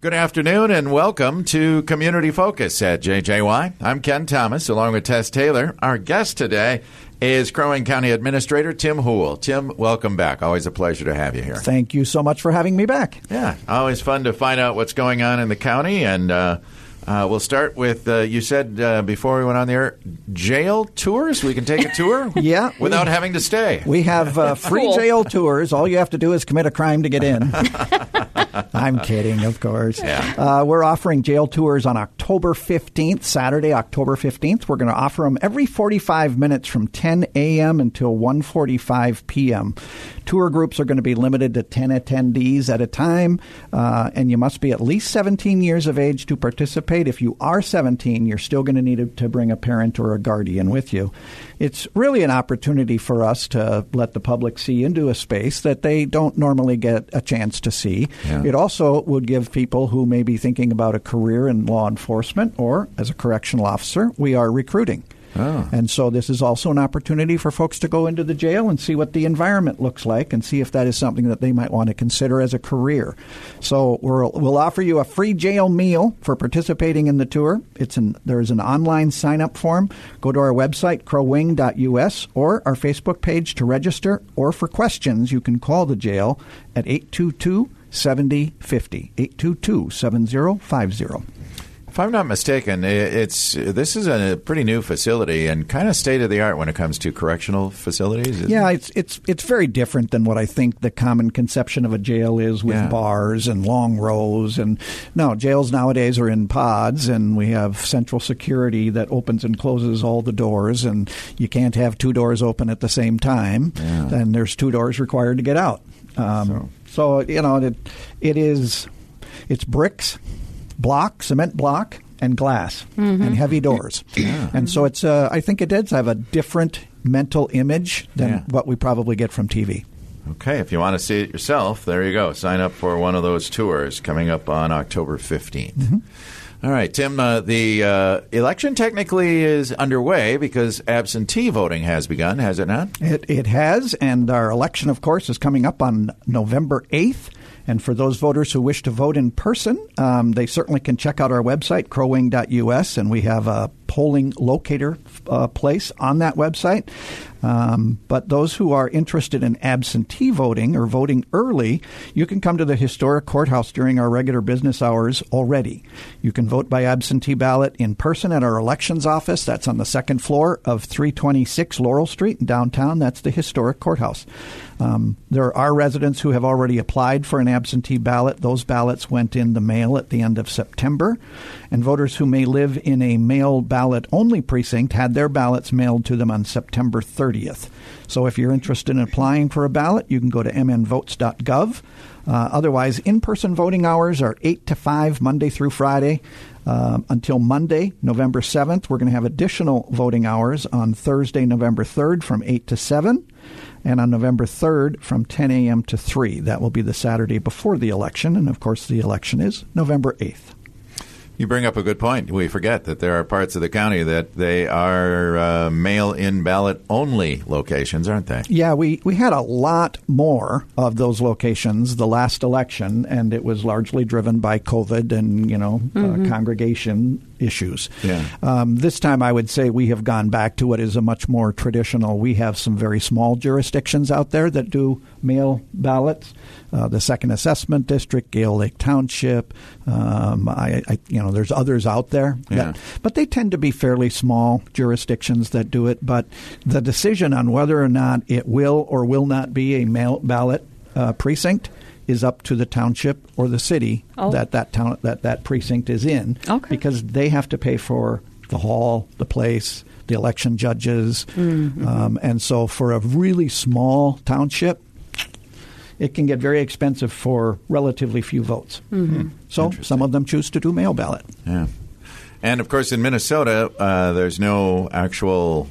Good afternoon and welcome to Community Focus at JJY. I'm Ken Thomas along with Tess Taylor. Our guest today is Crow Wing County Administrator Tim Houle. Tim, welcome back. Always a pleasure to have you here. Thank you so much for having me back. Yeah, always fun to find out what's going on in the county and uh, uh, we'll start with uh, you said uh, before we went on the air jail tours. We can take a tour, yeah, without we, having to stay. We have uh, free cool. jail tours. All you have to do is commit a crime to get in. I'm kidding, of course. Yeah. Uh, we're offering jail tours on October 15th, Saturday, October 15th. We're going to offer them every 45 minutes from 10 a.m. until 1:45 p.m. Tour groups are going to be limited to 10 attendees at a time, uh, and you must be at least 17 years of age to participate. If you are 17, you're still going to need to bring a parent or a guardian with you. It's really an opportunity for us to let the public see into a space that they don't normally get a chance to see. Yeah. It also would give people who may be thinking about a career in law enforcement or as a correctional officer, we are recruiting. Oh. And so this is also an opportunity for folks to go into the jail and see what the environment looks like and see if that is something that they might want to consider as a career. So we will offer you a free jail meal for participating in the tour. It's an, there's an online sign up form. Go to our website, crowwing.us, or our Facebook page to register, or for questions, you can call the jail at 822 7050. 822 7050. If I'm not mistaken, it's this is a pretty new facility and kind of state of the art when it comes to correctional facilities. Yeah, it's it's it's very different than what I think the common conception of a jail is with yeah. bars and long rows and no jails nowadays are in pods and we have central security that opens and closes all the doors and you can't have two doors open at the same time. Yeah. And there's two doors required to get out. Um, so. So you know it it is it's bricks block, cement block, and glass mm-hmm. and heavy doors. Yeah. And so it's, uh, I think it does have a different mental image than yeah. what we probably get from TV. Okay, if you want to see it yourself, there you go. Sign up for one of those tours coming up on October 15th. Mm-hmm. All right, Tim, uh, the uh, election technically is underway because absentee voting has begun, has it not? It, it has, and our election, of course, is coming up on November 8th. And for those voters who wish to vote in person, um, they certainly can check out our website, crowwing.us, and we have a polling locator uh, place on that website. Um, but those who are interested in absentee voting or voting early, you can come to the historic courthouse during our regular business hours already. You can vote by absentee ballot in person at our elections office. That's on the second floor of 326 Laurel Street in downtown. That's the historic courthouse. Um, there are residents who have already applied for an absentee ballot. Those ballots went in the mail at the end of September. And voters who may live in a mail ballot only precinct had their ballots mailed to them on September 30th. So if you're interested in applying for a ballot, you can go to mnvotes.gov. Uh, otherwise, in person voting hours are 8 to 5, Monday through Friday. Uh, until Monday, November 7th, we're going to have additional voting hours on Thursday, November 3rd from 8 to 7 and on November 3rd from 10 a.m. to 3. That will be the Saturday before the election, and of course, the election is November 8th. You bring up a good point. We forget that there are parts of the county that they are uh, mail-in ballot only locations, aren't they? Yeah, we, we had a lot more of those locations the last election, and it was largely driven by COVID and you know mm-hmm. uh, congregation issues. Yeah. Um, this time, I would say we have gone back to what is a much more traditional. We have some very small jurisdictions out there that do mail ballots. Uh, the Second Assessment District, Gail Lake Township. Um, I, I, you know, there's others out there, yeah. that, but they tend to be fairly small jurisdictions that do it. But the decision on whether or not it will or will not be a mail ballot uh, precinct is up to the township or the city oh. that that town that that precinct is in, okay. because they have to pay for the hall, the place, the election judges, mm-hmm. um, and so for a really small township, it can get very expensive for relatively few votes. Mm-hmm. So some of them choose to do mail ballot. Yeah. And of course, in Minnesota, uh, there's no actual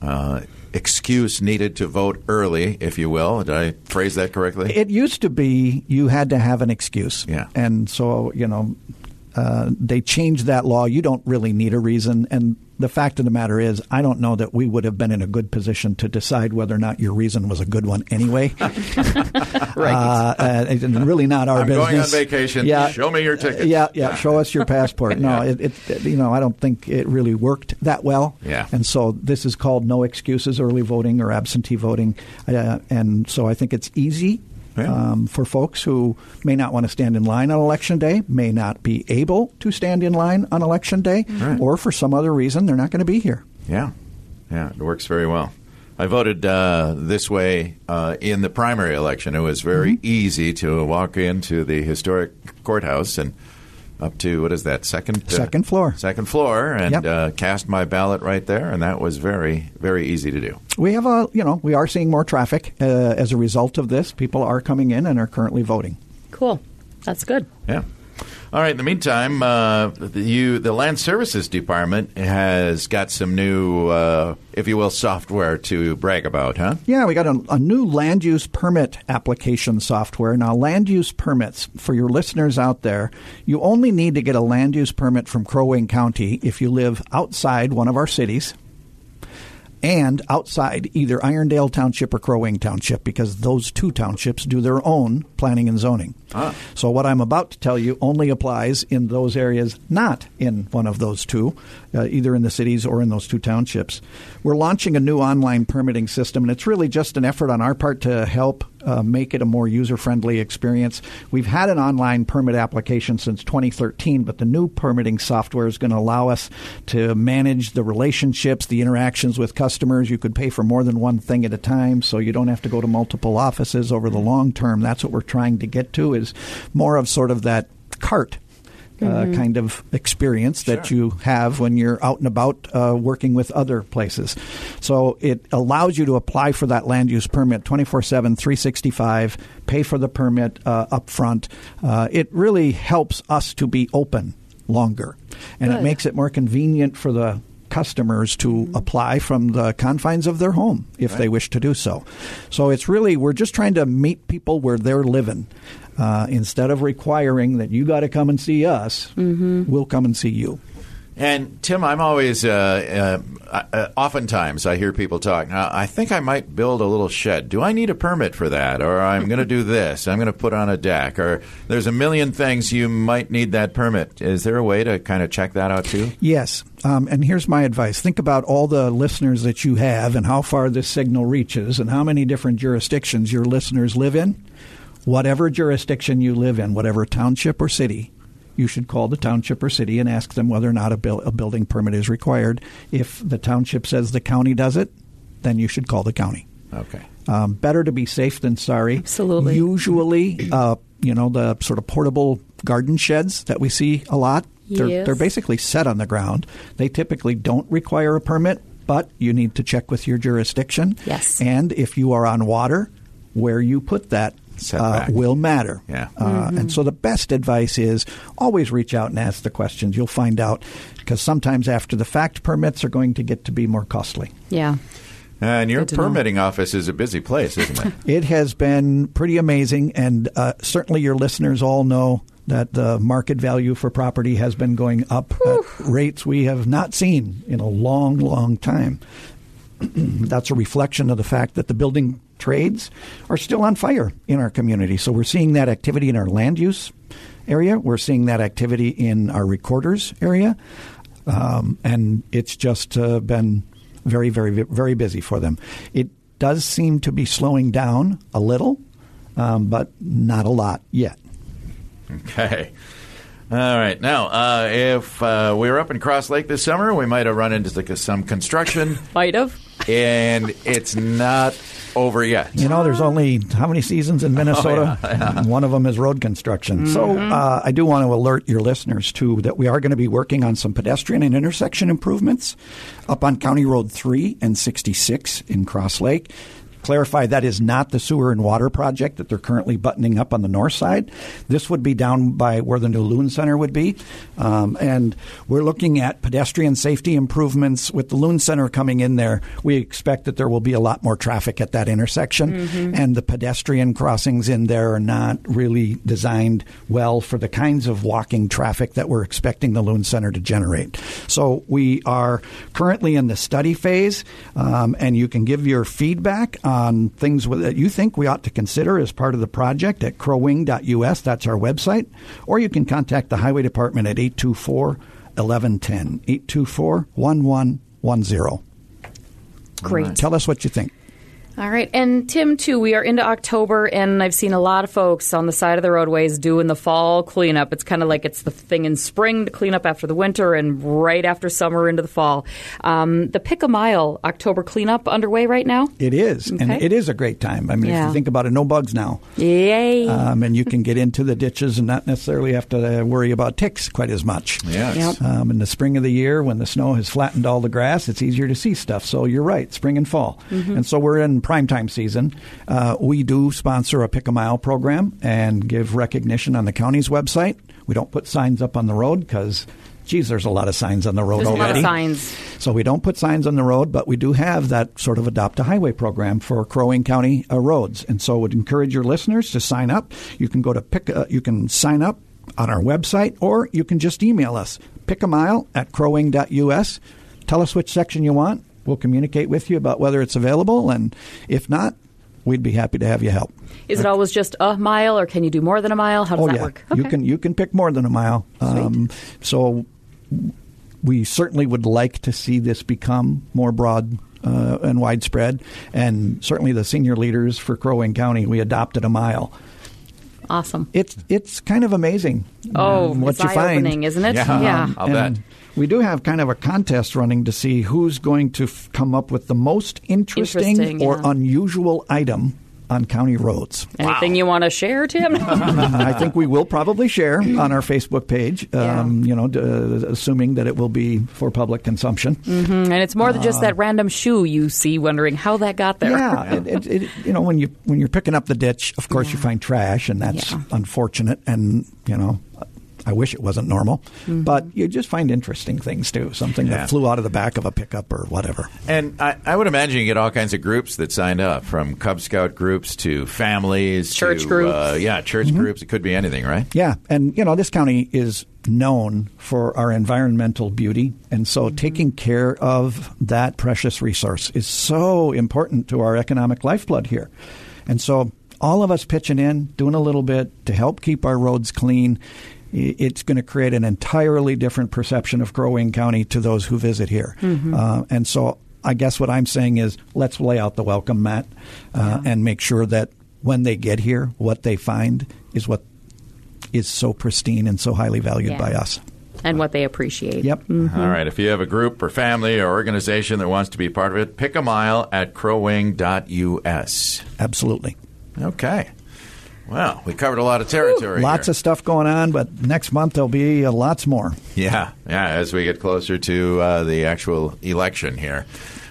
uh, excuse needed to vote early, if you will. Did I phrase that correctly? It used to be you had to have an excuse. Yeah. And so, you know, uh, they changed that law. You don't really need a reason. And the fact of the matter is, I don't know that we would have been in a good position to decide whether or not your reason was a good one anyway. right. Uh, uh, really not our I'm business. going on vacation. Yeah. Show me your ticket. Yeah, yeah. Show us your passport. No, it, it, you know, I don't think it really worked that well. Yeah. And so this is called no excuses early voting or absentee voting, uh, and so I think it's easy. Yeah. Um, for folks who may not want to stand in line on election day, may not be able to stand in line on election day, Right. or for some other reason they're not going to be here. Yeah, yeah, it works very well. I voted uh, this way uh, in the primary election. It was very Mm-hmm. easy to walk into the historic courthouse and up to what is that second uh, Second floor. second floor and Yep. uh, cast my ballot right there, and that was very very easy to do. We have a, you know, we are seeing more traffic uh, as a result of this. People are coming in and are currently voting. Cool. That's good. Yeah. All right. In the meantime, uh, the, you, the Land Services Department has got some new, uh, if you will, software to brag about, huh? Yeah, we got a, a new land use permit application software. Now, land use permits, for your listeners out there, you only need to get a land use permit from Crow Wing County if you live outside one of our cities and outside either Irondale Township or Crow Wing Township because those two townships do their own planning and zoning. Ah. So what I'm about to tell you only applies in those areas not in one of those two, uh, either in the cities or in those two townships. We're launching a new online permitting system, and it's really just an effort on our part to help uh, make it a more user friendly experience. We've had an online permit application since 2013, but the new permitting software is going to allow us to manage the relationships, the interactions with customers. You could pay for more than one thing at a time, so you don't have to go to multiple offices over the long term. That's what we're trying to get to is more of sort of that cart uh, kind of experience that Sure. you have when you're out and about uh, working with other places. So it allows you to apply for that land use permit 24 7, 365, pay for the permit uh, up front. Uh, it really helps us to be open longer. And it makes it more convenient for the customers to apply from the confines of their home if they wish to do so. So it's really, we're just trying to meet people where they're living. Uh, instead of requiring that you got to come and see us, we'll come and see you. And Tim, I'm always, uh, uh, uh, oftentimes I hear people talk. I think I might build a little shed. Do I need a permit for that? Or I'm going to do this. I'm going to put on a deck. Or there's a million things you might need that permit. Is there a way to kind of check that out too? Yes. Um, and here's my advice think about all the listeners that you have and how far this signal reaches and how many different jurisdictions your listeners live in. Whatever jurisdiction you live in, whatever township or city, you should call the township or city and ask them whether or not a, buil- a building permit is required. If the township says the county does it, then you should call the county. Okay. Um, better to be safe than sorry. Absolutely. Usually, uh, you know, the sort of portable garden sheds that we see a lot, they're, Yes. they're basically set on the ground. They typically don't require a permit, but you need to check with your jurisdiction. Yes. And if you are on water, where you put that uh, will matter. Yeah. Uh, And so the best advice is always reach out and ask the questions. You'll find out because sometimes after the fact permits are going to get to be more costly. Yeah. And your Good to know. permitting office is a busy place, isn't it? It has been pretty amazing, and uh, certainly your listeners all know that the market value for property has been going up at rates we have not seen in a long, long time. That's a reflection of the fact that the building trades are still on fire in our community. So we're seeing that activity in our land use area. We're seeing that activity in our recorders area. Um, and it's just uh, been very, very, very busy for them. It does seem to be slowing down a little, um, but not a lot yet. Okay. All right. Now, uh, if uh, we were up in Cross Lake this summer, we might have run into like, some construction, Might have. And it's not over yet. You know, there's only how many seasons in Minnesota? One of them is road construction. So uh, I do want to alert your listeners, too, that we are going to be working on some pedestrian and intersection improvements up on County Road 3 and 66 in Cross Lake. Clarify that is not the sewer and water project that they're currently buttoning up on the north side. This would be down by where the new Loon Center would be. Um, and we're looking at pedestrian safety improvements with the Loon Center coming in there. We expect that there will be a lot more traffic at that intersection, Mm-hmm. and the pedestrian crossings in there are not really designed well for the kinds of walking traffic that we're expecting the Loon Center to generate. So we are currently in the study phase, um, and you can give your feedback on things that you think we ought to consider as part of the project at crowwing.us. That's our website. Or you can contact the Highway Department at 824 1110. 824 1110. Great. Tell us what you think. All right. And Tim, too, we are into October, and I've seen a lot of folks on the side of the roadways doing the fall cleanup. It's kind of like it's the thing in spring to clean up after the winter and right after summer into the fall. Um, the Pick a Mile October cleanup underway right now. It is, and it is a great time. I mean, if you think about it, no bugs now. Yay. um, and you can get into the ditches and not necessarily have to uh, worry about ticks quite as much. Yes. Yep. Um, in the spring of the year, when the snow has flattened all the grass, it's easier to see stuff. So you're right, spring and fall. And so we're in prime time season. Uh, we do sponsor a Pick a Mile program and give recognition on the county's website. We don't put signs up on the road because, geez, there's a lot of signs on the road There's a lot already. of signs. So we don't put signs on the road, but we do have that sort of adopt a highway program for Crow Wing County uh, roads, and so would encourage your listeners to sign up. You can go to pick, uh, you can sign up on our website, or you can just email us pick a mile at crowwing.us. Tell us which section you want. We'll communicate with you about whether it's available, and if not, we'd be happy to have you help. Is it always just a mile, or can you do more than a mile? How does oh that yeah, work? you can you can pick more than a mile. Um, so we certainly would like to see this become more broad uh, and widespread. And certainly the senior leaders for Crow Wing County, we adopted a mile. Awesome. It's it's kind of amazing. Oh, um, what it's you find. isn't it? Yeah. yeah. I'll bet. We do have kind of a contest running to see who's going to f- come up with the most interesting, Interesting, or yeah. unusual item on county roads. Anything you want to share, Tim? I think we will probably share on our Facebook page, um, you know, d- uh, assuming that it will be for public consumption. and it's more than just that random shoe you see, wondering how that got there. Yeah, it, it, it, you know, when you when you're picking up the ditch, of course you find trash, and that's Yeah. unfortunate. And you know, I wish it wasn't normal, Mm-hmm. but you just find interesting things too. Something Yeah. that flew out of the back of a pickup or whatever. And I, I would imagine you get all kinds of groups that signed up, from Cub Scout groups to families, Church to, groups. Uh, yeah, church Mm-hmm. groups. It could be anything, right? Yeah, and you know this county is known for our environmental beauty, and so taking care of that precious resource is so important to our economic lifeblood here. And so all of us pitching in, doing a little bit to help keep our roads clean. I- It's going to create an entirely different perception of Crow Wing County to those who visit here. Uh, and so I guess what I'm saying is let's lay out the welcome mat uh, and make sure that when they get here, what they find is what is so pristine and so highly valued Yeah. by us. And what they appreciate. Yep. Mm-hmm. All right. If you have a group or family or organization that wants to be part of it, pick a mile at crowwing.us. Absolutely. Okay. Well, we covered a lot of territory. Lots here. of stuff going on, but next month there'll be uh, lots more. Yeah, yeah, as we get closer to uh, the actual election here.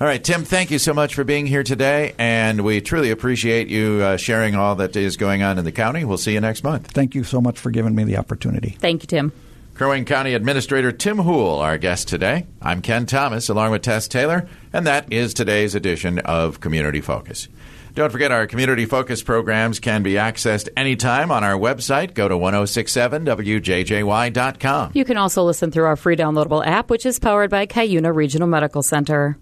All right, Tim, thank you so much for being here today, and we truly appreciate you uh, sharing all that is going on in the county. We'll see you next month. Thank you so much for giving me the opportunity. Thank you, Tim. Crow Wing County Administrator Tim Houle, our guest today. I'm Ken Thomas, along with Tess Taylor, and that is today's edition of Community Focus. Don't forget our Community Focus programs can be accessed anytime on our website. Go to 1067wjjy.com. You can also listen through our free downloadable app, which is powered by Cuyuna Regional Medical Center.